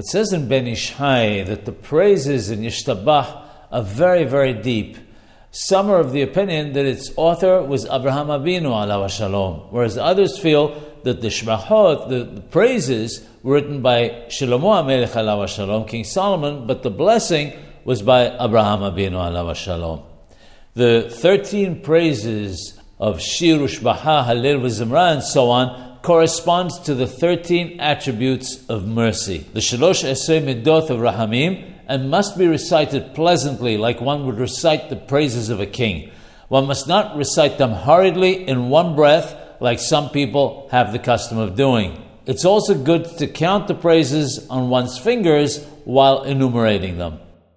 It says in Ben Ish Hai that the praises in Yishtabbah are very, very deep. Some are of the opinion that its author was Abraham Abinu alav shalom, whereas others feel that the Shevachot, the, the praises, were written by Shlomo HaMelech alav shalom, King Solomon, but the blessing was by Abraham Abinu alav shalom. The 13 praises of Shir Ushbaha, Halil, Vizimra, and so on corresponds to the 13 attributes of mercy. The Shalosh Esrei Midot of Rahamim, and must be recited pleasantly, like one would recite the praises of a king. One must not recite them hurriedly in one breath, like some people have the custom of doing. It's also good to count the praises on one's fingers while enumerating them.